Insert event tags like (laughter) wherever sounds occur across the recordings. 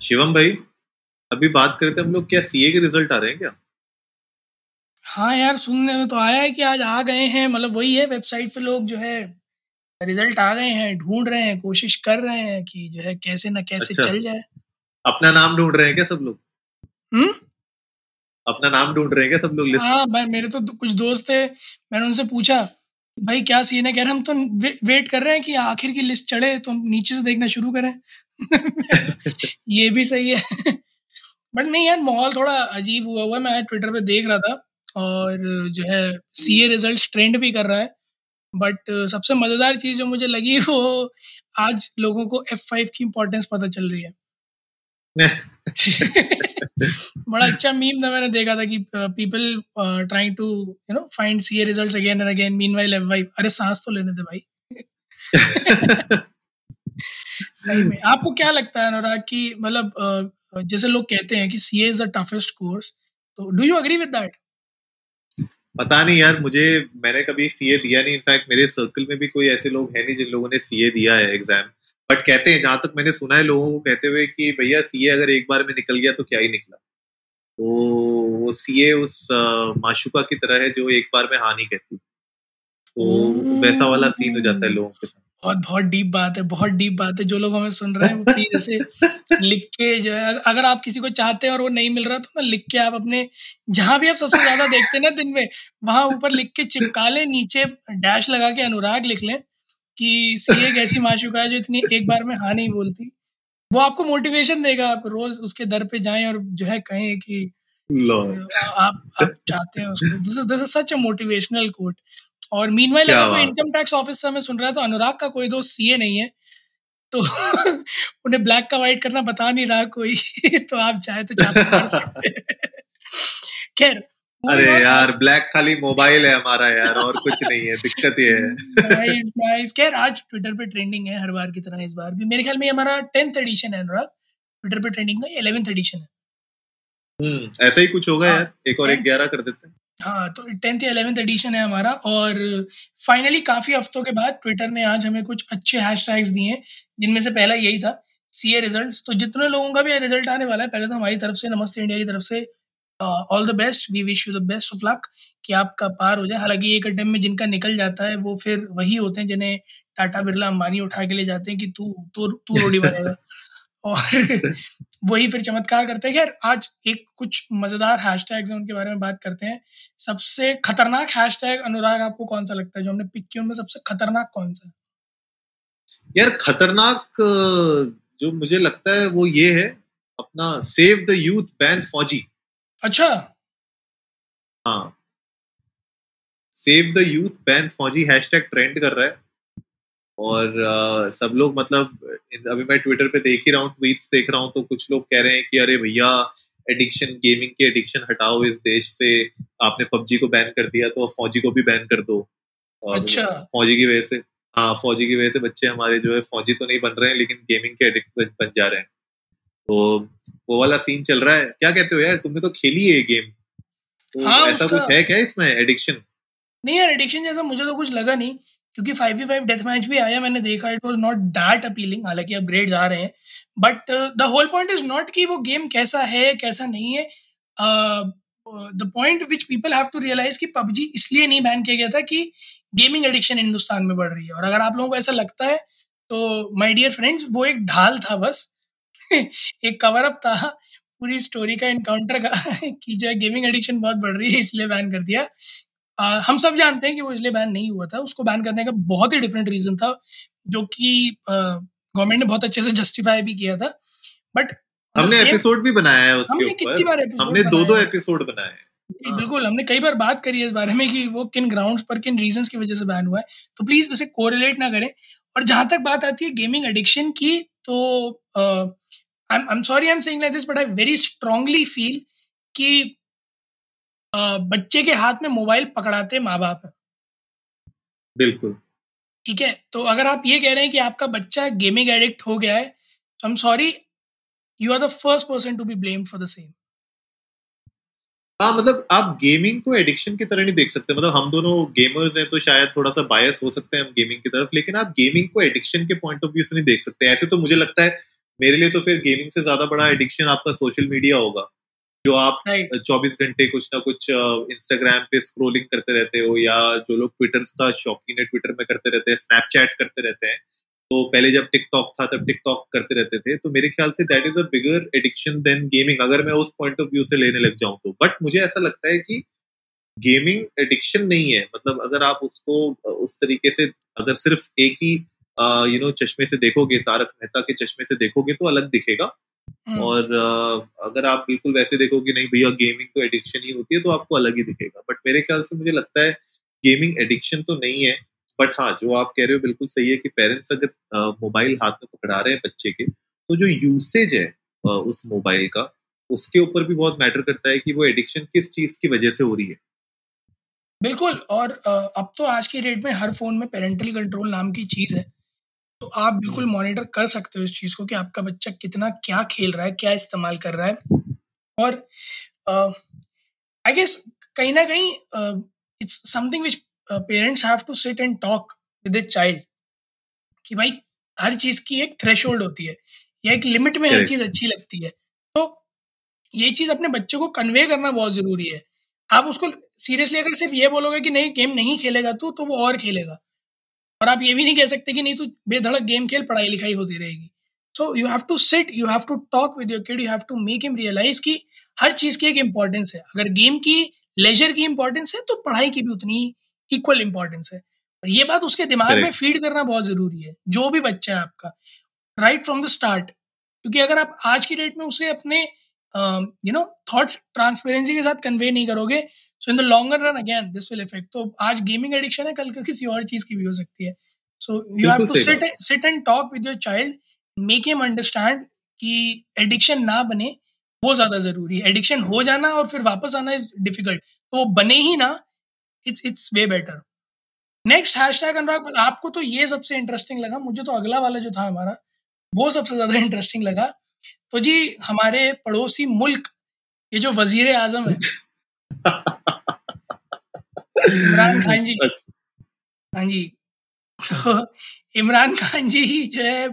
शिवम भाई अभी बात करते हम लोग क्या सीए के रिज़ल्ट आ रहे हैं क्या? हाँ यार सुनने में तो आया है कि आज आ गए हैं मतलब वही है वेबसाइट पे लोग जो है रिज़ल्ट आ गए हैं ढूंढ रहे हैं कोशिश कर रहे हैं कि जो है कैसे ना कैसे अच्छा। चल जाए। अपना नाम ढूंढ रहे हैं क्या सब लोग? हम्म? अपना नाम ढूंढ रहे हैं क्या सब लोग लिस्ट हाँ मैं मेरे तो कुछ दोस्त थे मैंने उनसे पूछा भाई क्या सीन है? कह रहे हम तो वे, वेट कर रहे हैं कि आखिर की लिस्ट चढ़े तो हम नीचे से देखना शुरू करें। (laughs) ये भी सही है। बट नहीं यार माहौल थोड़ा अजीब हुआ हुआ है। मैं आज ट्विटर पे देख रहा था और जो है सी ए रिज़ल्ट ट्रेंड भी कर रहा है। बट सबसे मज़ेदार चीज़ जो मुझे लगी वो आज लोगों को एफ़ फाइव की इम्पोर्टेंस पता चल रही है। (laughs) बड़ा अच्छा मीम था मैंने देखा था कि people trying to you know find CA results again and again meanwhile F five अरे सांस तो लेने दे भाई। (laughs) सही में। आपको क्या लगता है अनुराग कि मतलब जैसे लोग कहते हैं कि CA is the toughest course तो do you agree with that पता नहीं यार मुझे मैंने कभी सीए दिया नहीं। इनफैक्ट मेरे सर्कल में भी कोई ऐसे लोग हैं नहीं जिन लोगों ने सीए दिया है एग्ज़ाम बट कहते हैं जहाँ तक मैंने सुना है लोगों को कहते हुए कि भैया सीए अगर एक बार में निकल गया तो क्या ही निकला। तो वो सीए उस माशुका की तरह है जो एक बार में हाँ नहीं कहती। तो वैसा वाला सीन हो जाता है लोगों के साथ। बहुत बहुत डीप बात है बहुत डीप बात है जो लोग हमें सुन रहे हैं वो प्लीज़ ऐसे लिख के जो है अगर आप किसी को चाहते हैं और वो नहीं मिल रहा तो ना लिख के आप अपने जहाँ भी आप सबसे ज़्यादा देखते हैं ना दिन में वहाँ ऊपर लिख के चिपका लें नीचे डैश लगा के अनुराग लिख लें कि सी एक ऐसी माशुका है जो इतनी एक बार में हाँ नहीं बोलती। वो आपको मोटिवेशन देगा आप रोज उसके दर पे जाएँ और जो है कहें कि आप आप चाहते हैं उसको। This is this is such a motivational quote और मीनवाइल क्या अगर कोई इनकम टैक्स ऑफ़िस से हमें सुन रहा है तो अनुराग का कोई दोस्त सीए नहीं है। तो (laughs) उन्हें ब्लैक का वाइट करना बता नहीं रहा कोई (laughs) तो आप चाहे तो हैं। (laughs) खैर अरे यार ब्लैक खाली मोबाइल है हमारा यार और कुछ नहीं है दिक्कत ये है। नाइस नाइस खैर आज ट्विटर पे ट्रेंडिंग है हर बार की तरह इस बार भी। मेरे ख्याल में ये हमारा टेंथ एडिशन है अनुराग। ट्विटर पे ट्रेंडिंग का इलेवेंथ एडिशन है। हम्म ऐसा ही कुछ होगा हाँ, यार एक और एक ग्यारह कर देते हैं। हाँ तो टेंथ या इलेवेंथ एडिशन है हमारा और फाइनली काफ़ी हफ्तों के बाद ट्विटर ने आज हमें कुछ अच्छे हैशटैग्स दिए हैं जिनमें से पहला यही था सीए रिजल्ट्स तो जितने लोगों का भी रिज़ल्ट आने वाला है, पहले तो हमारी तरफ़ से, नमस्ते इंडिया की तरफ़ से all the best we wish you the best of luck कि आपका पार हो जाए। हालाँकि एक अटेम्प में जिनका निकल जाता है, वो फिर वही होते हैं जिन्हें टाटा बिरला अंबानी उठा के ले जाते हैं कि तू तू तू रोडी बनेगा। (laughs) और (laughs) वही फिर चमत्कार करते हैं। खैर आज एक कुछ मज़ेदार हैशटैग्स हैं उनके बारे में बात करते हैं। सबसे खतरनाक हैशटैग अनुराग आपको कौन सा लगता है? जो हमने पिक किया उनमें सबसे खतरनाक कौन सा? यार खतरनाक जो मुझे लगता है वो ये है अपना सेव द यूथ बैन फौजी। अच्छा। हाँ। Save the youth ban Fauji hashtag trend कर रहा है। और अ, सब लोग मतलब अभी मैं ट्विटर पे देख ही रहा हूँ ट्वीट्स देख रहा हूँ तो कुछ लोग कह रहे हैं कि अरे भैया एडिक्शन गेमिंग की एडिक्शन हटाओ इस देश से। आपने पबजी को बैन कर दिया तो फौजी को भी बैन कर दो। और अच्छा। फौजी की वजह से हाँ फौजी की वजह से बच्चे हमारे जो है फौजी तो नहीं बन रहे हैं लेकिन गेमिंग के एडिक्ट बन, बन जा रहे हैं। तो वो वाला सीन चल रहा है। क्या कहते हो यार तुमने तो खेली है ये गेम तो हाँ, ऐसा कुछ है क्या इसमें एडिक्शन नहीं यार एडिक्शन जैसा मुझे तो कुछ लगा नहीं। क्योंकि five v five death match भी आया, मैंने देखा it was not that appealing हालाँकि अपग्रेड्स आ रहे हैं। But the whole point is not कि वो गेम कैसा है, कैसा नहीं है। The point which people have to realise कि पबजी इसलिए नहीं बैन किया गया था कि गेमिंग एडिक्शन हिंदुस्तान में बढ़ रही है। और अगर आप लोगों को ऐसा लगता है तो माई डियर फ्रेंड्स वो एक ढाल था बस। (laughs) एक कवर अप था। पूरी स्टोरी का इनकाउंटर का (laughs) कि जो है गेमिंग एडिक्शन बहुत बढ़ रही है, इसलिए बैन कर दिया। आ, हम सब जानते हैं कि वो इसलिए बैन नहीं हुआ था। उसको बैन करने का बहुत ही डिफरेंट रीजन था जो कि गवर्नमेंट ने बहुत अच्छे से जस्टिफाई भी किया था। बट हमने एपिसोड भी बनाया है उसके हमने कितनी बार episode हमने दो दो एपिसोड बनाए हैं। बिल्कुल हमने कई बार बात करी है इस बारे में कि वो किन ग्राउंड्स पर किन रीजंस की वजह से बैन हुआ है। तो प्लीज़ उसे कोरिलेट ना करें। और जहाँ तक बात आती है गेमिंग एडिक्शन की तो I'm I'm sorry I'm saying like this, but I very strongly feel कि uh, बच्चे के हाथ में मोबाइल पकड़ाते माँ बाप है बिल्कुल। ठीक है? तो अगर आप ये कह रहे हैं कि आपका बच्चा गेमिंग एडिक्ट हो गया है तो I am sorry you are the first person to be blame for the same हाँ मतलब आप गेमिंग को एडिक्शन की तरह नहीं देख सकते। मतलब हम दोनों गेमर्स हैं तो शायद थोड़ा सा बायस हो सकते हैं हम गेमिंग की तरफ़ लेकिन आप गेमिंग को एडिक्शन के पॉइंट ऑफ़ व्यू से नहीं देख सकते। ऐसे तो मुझे लगता है मेरे लिए तो फिर गेमिंग से ज़्यादा बड़ा एडिक्शन आपका सोशल मीडिया होगा। जो आप Right. चौबीस घंटे कुछ ना कुछ इंस्टाग्राम पे स्क्रोलिंग करते रहते हो या जो लोग ट्विटर का शौकीन है ट्विटर में करते रहते हैं स्नैपचैट करते रहते हैं तो पहले जब टिकटॉक था तब टिकटॉक करते रहते थे तो मेरे ख्याल से that is a bigger addiction than gaming अगर मैं उस पॉइंट ऑफ़ व्यू से लेने लग जाऊँ तो। बट मुझे ऐसा लगता है कि गेमिंग एडिक्शन नहीं है। मतलब अगर आप उसको उस तरीके से अगर सिर्फ़ एक ही यू नो चश्मे से देखोगे तारक मेहता के चश्मे से देखोगे तो अलग दिखेगा। और अगर आप बिल्कुल वैसे देखोगे नहीं भैया गेमिंग तो एडिक्शन ही होती है तो आपको अलग ही दिखेगा। बट मेरे ख्याल से मुझे लगता है गेमिंग एडिक्शन तो नहीं है बट हाँ जो आप कह रहे हो बिल्कुल सही है कि पेरेंट्स अगर मोबाइल हाथ में पकड़ा रहे हैं बच्चे के तो जो यूसेज है उस मोबाइल का उसके ऊपर भी बहुत मैटर करता है कि वो एडिक्शन किस चीज़ की वजह से हो रही है। बिल्कुल और अब तो आज की डेट में हर फ़ोन में पेरेंटल कंट्रोल नाम की चीज़ है। तो आप बिल्कुल मॉनिटर कर सकते हो इस चीज़ को कि आपका बच्चा कितना क्या खेल रहा है क्या इस्तेमाल कर रहा है। और आई गेस कहीं ना कहीं it's something which parents have to sit and talk with a child कि भाई हर चीज़ की एक थ्रेश होती है या एक लिमिट में हर चीज़ अच्छी लगती है। तो ये चीज़ अपने बच्चे को कन्वे करना बहुत ज़रूरी है। आप उसको सीरियसली अगर सिर्फ़ ये बोलोगे कि नहीं गेम नहीं खेलेगा तू तो वो और खेलेगा। और आप ये भी नहीं कह सकते कि नहीं तो बेधड़क गेम खेल पढ़ाई लिखाई होती रहेगी। So you have to sit you have to talk with your kid you have to make him realise कि हर चीज़ की एक इंपॉर्टेंस है। अगर गेम की लेजर की इंपॉर्टेंस है तो पढ़ाई की भी उतनी इक्वल इंपॉर्टेंस है। और ये बात उसके दिमाग में फ़ीड करना बहुत ज़रूरी है जो भी बच्चा है आपका। राइट फ्रॉम द स्टार्ट क्योंकि अगर आप आज की डेट में उसे अपने यू नो थॉट्स ट्रांसपेरेंसी के साथ कन्वे नहीं करोगे so in the longer run again this will effect तो आज गेमिंग एडिक्शन है कल को किसी और चीज़ की भी हो सकती है। So you have to sit sit and talk with your child make him understand कि एडिक्शन ना बने वो ज़्यादा ज़रूरी है। एडिक्शन हो जाना और फिर वापस आना इज़ डिफ़िकल्ट तो वो बने ही ना it's it's way better next hashtag Anurag आपको तो ये सबसे इंटरेस्टिंग लगा मुझे तो अगला वाला जो था हमारा वो सबसे ज़्यादा इंटरेस्टिंग लगा। तो जी हमारे पड़ोसी मुल्क ये जो वज़ीर आज़म है (laughs) इमरान खान जी। अच्छा, हाँ जी। तो इमरान खान जी जो है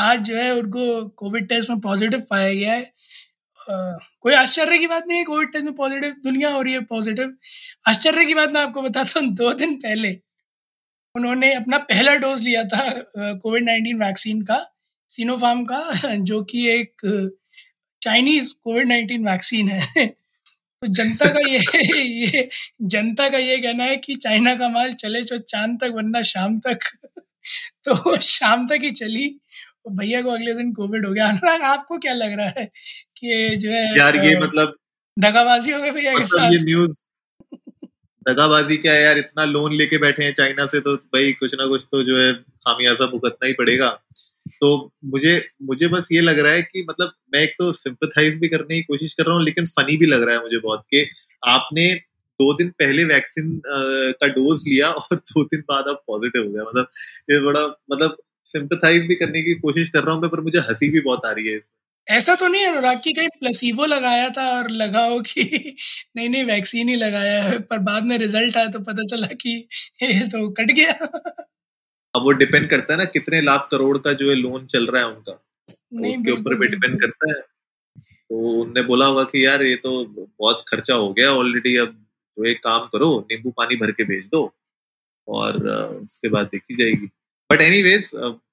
आज जो है उनको कोविड टेस्ट में पॉजिटिव पाया गया है। अ, कोई आश्चर्य की बात नहीं है कोविड टेस्ट में पॉजिटिव दुनिया हो रही है पॉजिटिव। आश्चर्य की बात मैं आपको बताता हूँ दो दिन पहले उन्होंने अपना पहला डोज लिया था कोविड नाइन्टीन वैक्सीन का सिनोफार्म का जो कि एक चाइनीज़ कोविड नाइन्टीन वैक्सीन है। तो जनता का ये ये जनता का ये कहना है कि चाइना का माल चले जो चाँद तक वरना शाम तक। तो शाम तक ही चली। और भैया को अगले दिन कोविड हो गया। अनुराग आपको क्या लग रहा है कि जो है यार ये मतलब दगाबाजी हो गई भैया के साथ ये न्यूज़ दगाबाजी क्या है यार? इतना लोन लेके बैठे हैं चाइना से तो भाई कुछ ना कुछ तो जो है खामियाजा भुगतना ही पड़ेगा। तो मुझे मुझे बस ये लग रहा है कि मतलब मैं एक तो सिंपथाइज भी करने की कोशिश कर रहा हूँ, लेकिन फनी भी लग रहा है मुझे बहुत कि आपने दो दिन पहले वैक्सीन का डोज लिया और दो दिन बाद आप पॉजिटिव हो गया मतलब ये बड़ा मतलब सिंपथाइज भी करने की कोशिश कर रहा हूँ मैं, पर मुझे हँसी भी बहुत आ रही है इसमें। ऐसा तो नहीं है अनुराग की कहीं प्लेसिबो लगाया था और लगा हो कि (laughs) नहीं नहीं वैक्सीन ही लगाया है पर बाद में रिज़ल्ट आया तो पता चला कि (laughs) ये तो कट गया। अब वो डिपेंड करता है ना कितने लाख करोड़ का जो है लोन चल रहा है उनका। तो उसके ऊपर भी डिपेंड करता है। तो उनने बोला होगा कि यार ये तो बहुत खर्चा हो गया ऑलरेडी अब तो एक काम करो नींबू पानी भर के भेज दो और उसके बाद देखी जाएगी। बट एनीवेज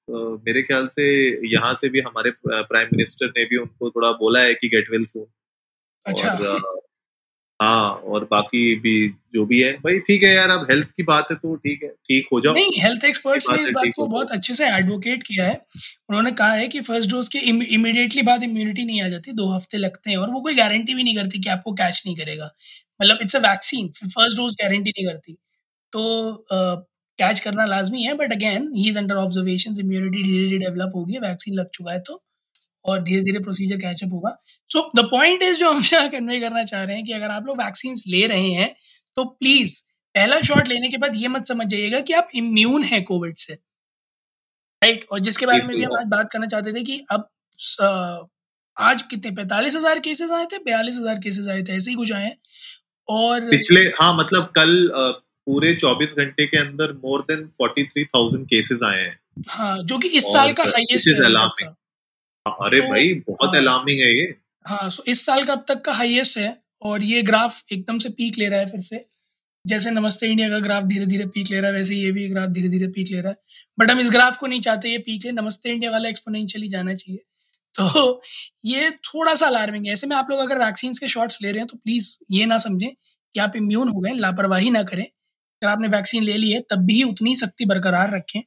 मेरे ख्याल से यहाँ से भी हमारे प्राइम मिनिस्टर ने भी उनको थोड़ा बोला है कि गेट वेल सून अच्छा। और हाँ और बाकी भी जो भी है भाई ठीक है यार अब हेल्थ की बात है तो ठीक है ठीक हो जाओ। नहीं हेल्थ एक्सपर्ट्स ने इस बात को बहुत अच्छे से एडवोकेट किया है। उन्होंने कहा है कि फ़र्स्ट डोज के इमीडिएटली बाद इम्यूनिटी नहीं आ जाती दो हफ़्ते लगते हैं और वो कोई गारंटी भी नहीं करती कि आपको कैच नहीं करेगा। मतलब it's a vaccine first dose guarantee नहीं करती। तो कैच करना लाजमी है but again he is under observation immunity धीरे धीरे डेवलप होगी वैक्सीन लग चुका है तो और धीरे धीरे प्रोसीजर कैचअप होगा। सो द पॉइंट इज़ जो हम (laughs) यहाँ कन्वे करना चाह रहे हैं कि अगर आप लोग वैक्सीन ले रहे हैं तो प्लीज़ पहला शॉट लेने के बाद ये मत समझ जाइएगा कि आप इम्यून है कोविड से। राइट और जिसके बारे में भी हम आज बात करना चाहते थे कि अब आज कितने पैंतालीस हज़ार केसेस आए थे बयालीस हज़ार केसेस आए थे ऐसे ही कुछ आए हैं। और पिछले हाँ मतलब कल पूरे 24 घंटे के अंदर मोर देन 43,000 केसेस आए हैं। हाँ जो कि इस साल का हाईएस्ट है अरे तो, भाई बहुत अलार्मिंग हाँ, है ये। हाँ सो इस साल का अब तक का हाईएस्ट है और ये ग्राफ एकदम से पीक ले रहा है फिर से। जैसे नमस्ते इंडिया का ग्राफ धीरे धीरे पीक ले रहा है वैसे ये भी ग्राफ धीरे धीरे पीक ले रहा है। बट हम इस ग्राफ को नहीं चाहते ये पीक ले नमस्ते इंडिया वाला एक्सपोनेंशियली जाना चाहिए। (laughs) तो ये थोड़ा सा अलार्मिंग है। ऐसे में आप लोग अगर वैक्सीन के शॉट्स ले रहे हैं तो प्लीज़ ये ना समझें कि आप इम्यून हो गए लापरवाही ना करें। अगर आपने वैक्सीन ले ली है, तब भी उतनी सख्ती बरकरार रखें।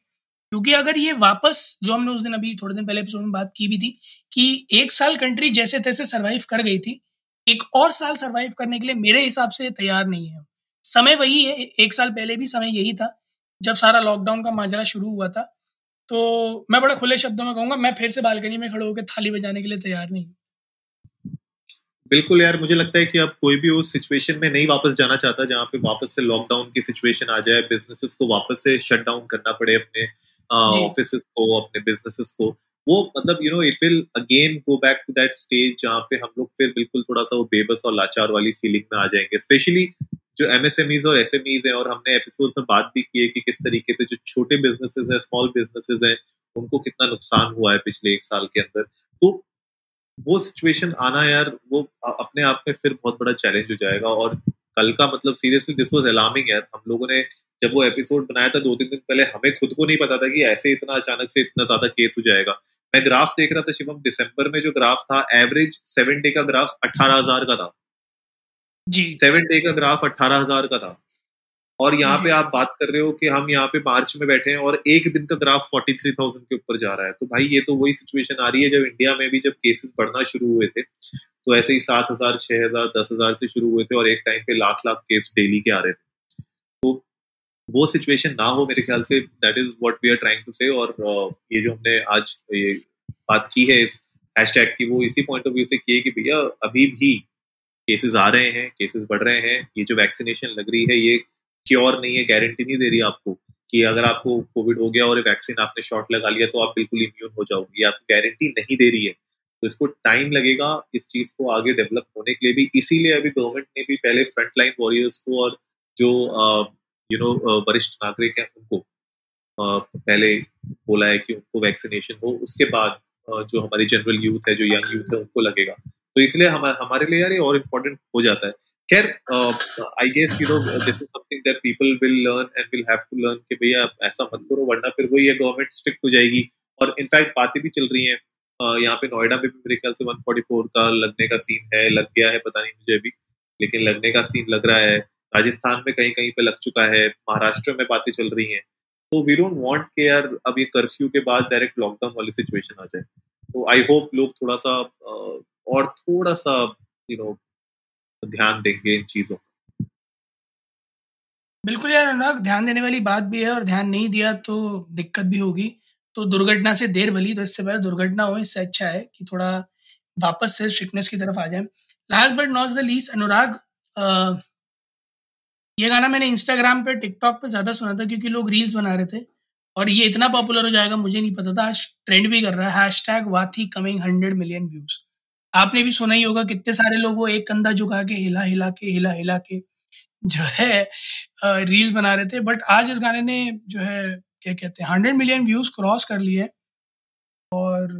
क्योंकि अगर ये वापस, जो हमने उस दिन अभी थोड़े दिन पहले एपिसोड में बात की भी थी, कि एक साल कंट्री जैसे तैसे सरवाइव कर गई थी, एक और साल सरवाइव करने के लिए मेरे हिसाब से तैयार नहीं है। समय वही है, एक साल पहले भी समय यही था, जब सारा लॉकडाउन का माजरा शुरू हुआ था। तो मैं बड़े खुले शब्दों में कहूँगा, मैं फिर से बालकनी में खड़े होकर थाली बजाने के लिए तैयार नहीं बिल्कुल यार मुझे लगता है कि अब कोई भी उस सिचुएशन में नहीं वापस जाना चाहता जहाँ पे वापस से लॉकडाउन की सिचुएशन आ जाए बिजनेसेस को वापस से शट डाउन करना पड़े अपने ऑफ़िस को अपने बिजनेसेस को। वो मतलब you know it will again go back to that stage जहाँ पे हम लोग फिर बिल्कुल थोड़ा सा वो बेबस और लाचार वाली फीलिंग में आ जाएँगे। स्पेशली जो एमएसएमईज और एस एसएमईज हैं और हमने एपिसोड में बात भी की है कि किस तरीके से जो छोटे बिजनेसेस हैं स्मॉल बिजनेसेस हैं उनको कितना नुकसान हुआ है पिछले एक साल के अंदर। तो वो सिचुएशन आना यार वो अपने आप में फिर बहुत बड़ा चैलेंज हो जाएगा और कल का मतलब सीरियसली दिस वाज अलार्मिंग यार। हम लोगों ने जब वो एपिसोड बनाया था दो तीन दिन पहले हमें खुद को नहीं पता था कि ऐसे इतना अचानक से इतना ज़्यादा केस हो जाएगा। मैं ग्राफ देख रहा था शिवम दिसंबर में जो ग्राफ था एवरेज सेवन डे का ग्राफ अठारह हज़ार का था। जी। सेवन डे का ग्राफ अठारह हज़ार का था। और यहाँ पे आप बात कर रहे हो कि हम यहाँ पे मार्च में बैठे हैं और एक दिन का ग्राफ फोर्टी थ्री थाउज़ेंड के ऊपर जा रहा है। तो भाई ये तो वही सिचुएशन आ रही है जब इंडिया में भी जब केसेस बढ़ना शुरू हुए थे तो ऐसे ही सात हज़ार छह हज़ार दस हज़ार से शुरू हुए थे और एक टाइम पे लाख लाख केस डेली के आ रहे थे। तो वो सिचुएशन ना हो मेरे ख्याल से that is what we are trying to say और ये जो हमने आज ये बात की है इस हैशटैग की वो इसी पॉइंट ऑफ़ व्यू से की है कि भैया अभी भी केसेस आ रहे हैं केसेस बढ़ रहे हैं ये जो वैक्सीनेशन लग रही है ये क्योर नहीं है गारंटी नहीं दे रही आपको कि अगर आपको कोविड हो गया और वैक्सीन आपने शॉट लगा लिया तो आप बिल्कुल इम्यून हो जाओगे। आपको गारंटी नहीं दे रही है। तो इसको टाइम लगेगा इस चीज़ को आगे डेवलप होने के लिए भी। इसीलिए अभी गवर्नमेंट ने भी पहले फ्रंट लाइन वॉरियर्स को और जो यू नो वरिष्ठ नागरिक हैं उनको पहले बोला है कि उनको वैक्सीनेशन हो, उसके बाद जो हमारी जनरल यूथ है, जो यंग यूथ है, उनको लगेगा। तो इसलिए हमारे लिए यार ये और इम्पोर्टेंट हो जाता है। खैर I guess you know this is something that people will learn and will have to learn कि भैया, ऐसा मत करो, वरना फिर वही है गवर्नमेंट स्ट्रिक्ट हो जाएगी। और इनफैक्ट बातें भी चल रही हैं। यहाँ पे नोएडा में भी मेरे ख्याल से 144 का लगने का सीन है, लग गया है, पता नहीं मुझे अभी। लेकिन लगने का सीन लग रहा है। राजस्थान में कहीं कहीं पे लग चुका है। महाराष्ट्र में बातें चल रही हैं। तो वी डोंट वांट के यार, अब ये कर्फ्यू के बाद डायरेक्ट लॉकडाउन वाली सिचुएशन आ जाए। तो आई होप लोग थोड़ा सा और थोड़ा सा यू नो ध्यान देंगे इन चीज़ों बिल्कुल यार अनुराग, ध्यान देने वाली बात भी है और ध्यान नहीं दिया तो दिक्कत भी होगी। तो दुर्घटना से देर भली तो इससे पहले दुर्घटना हो, इससे अच्छा है कि थोड़ा वापस से स्ट्रिक्टनेस की तरफ़ आ जाए। Last but not the least Anurag ये गाना मैंने इंस्टाग्राम पे टिकटॉक पे ज़्यादा सुना था क्योंकि लोग रील्स बना रहे थे और ये इतना पॉपुलर हो जाएगा, मुझे नहीं पता था। आज ट्रेंड भी कर रहा है। Hashtag Vaathi coming hundred million views आपने भी सुना ही होगा कितने सारे लोग वो एक कंधा झुका के हिला हिला के हिला हिला के जो है रील्स बना रहे थे। बट आज इस गाने ने जो है, क्या कहते हैं, हंड्रेड मिलियन व्यूज़ क्रॉस कर लिए और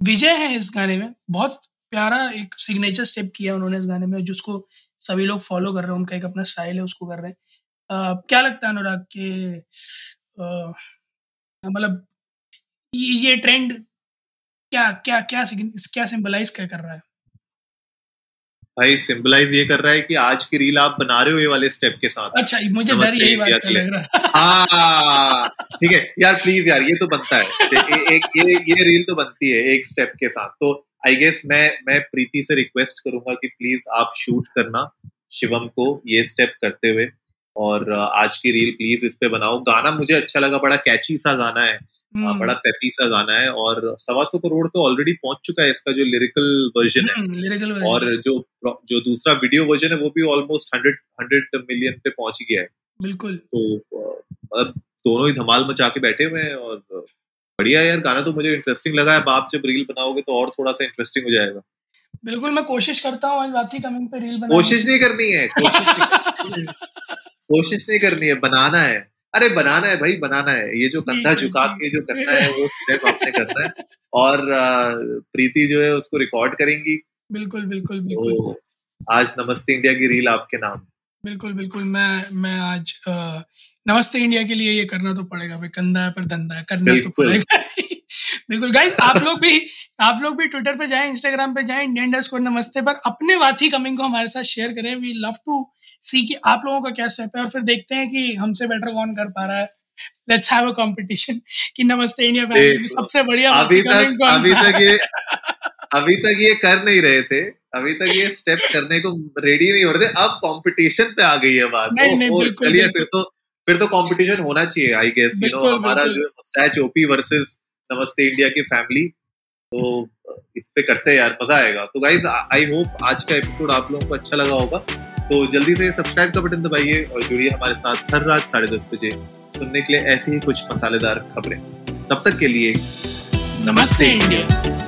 विजय है इस गाने में। बहुत प्यारा एक सिग्नेचर स्टेप किया उन्होंने इस गाने में, जिसको सभी लोग फॉलो कर रहे हैं, उनका एक अपना स्टाइल है, उसको कर रहे हैं। क्या लगता है अनुराग के मतलब ये ट्रेंड क्या क्या क्या क्या सिंबलाइज क्या कर रहा है? भाई सिंबलाइज ये कर रहा है कि आज की रील आप बना रहे हो ये वाले स्टेप के साथ। अच्छा मुझे डर यही बात का लग रहा हाँ ठीक है यार प्लीज़ यार ये तो बनता है। (laughs) ए, एक ये ये रील तो बनती है एक स्टेप के साथ। तो आई गेस मैं मैं प्रीति से रिक्वेस्ट करूँगा कि प्लीज़ आप शूट करना शिवम को ये स्टेप करते हुए। और आज की रील प्लीज़ इस पे बनाओ। गाना मुझे अच्छा लगा बड़ा कैची सा गाना है। आ, बड़ा पेपी सा गाना है और सवा सौ करोड़ तो ऑलरेडी पहुँच चुका है इसका जो लिरिकल वर्जन है। लिरिकल वर्जन और जो जो दूसरा वीडियो वर्जन है वो भी ऑलमोस्ट हंड्रेड हंड्रेड मिलियन पे पहुँच गया है। बिल्कुल। तो मतलब दोनों ही धमाल मचा के बैठे हुए हैं और बढ़िया यार गाना तो मुझे इंटरेस्टिंग लगा। है आप जब रील बनाओगे तो और थोड़ा सा इंटरेस्टिंग हो जाएगा। बिल्कुल मैं कोशिश करता हूँ आज कमिंग पे रील बनाने कोशिश नहीं करनी है कोशिश नहीं, (laughs) कोशिश नहीं करनी है बनाना है। अरे बनाना है भाई बनाना है। ये जो कंधा झुका के जो करना है वो स्टेप आपने करना है। और प्रीति जो है उसको रिकॉर्ड करेंगी। बिल्कुल बिल्कुल बिल्कुल। तो आज नमस्ते इंडिया की रील आपके नाम। बिल्कुल बिल्कुल मैं मैं आज आ, नमस्ते इंडिया के लिए ये करना तो पड़ेगा भाई। कंधा है पर धंधा है करना तो पड़ेगा बिल्कुल। गाइस आप लोग भी आप लोग भी ट्विटर पे जाएँ इंस्टाग्राम पे जाएँ इंडियन डस्ट को नमस्ते पर अपने वाथी कमिंग को हमारे साथ शेयर करें। वी लव टू सी कि आप लोगों का क्या स्टेप है और फिर देखते हैं कि हमसे बेटर कौन कर पा रहा है। लेट्स हैव अ कंपटीशन कि नमस्ते इंडिया पे सबसे बढ़िया अभी तक अभी तक ये अभी तक ये कर नहीं रहे थे। अभी तक ये स्टेप करने को रेडी नहीं हो रहे थे। अब कंपटीशन पे आ गई है बात। चलिए फिर तो फिर तो कंपटीशन होना चाहिए आई गेस यू नो हमारा जो स्टैच ओपी वर्सेस नमस्ते इंडिया की फैमिली। तो इस पे करते हैं यार, मज़ा आएगा। तो गाइज़ आई होप आज का एपिसोड आप लोगों को अच्छा लगा होगा। तो जल्दी से सब्सक्राइब का बटन दबाइए और जुड़िए हमारे साथ हर रात साढ़े दस बजे सुनने के लिए ऐसी ही कुछ मसालेदार खबरें। तब तक के लिए नमस्ते इंडिया।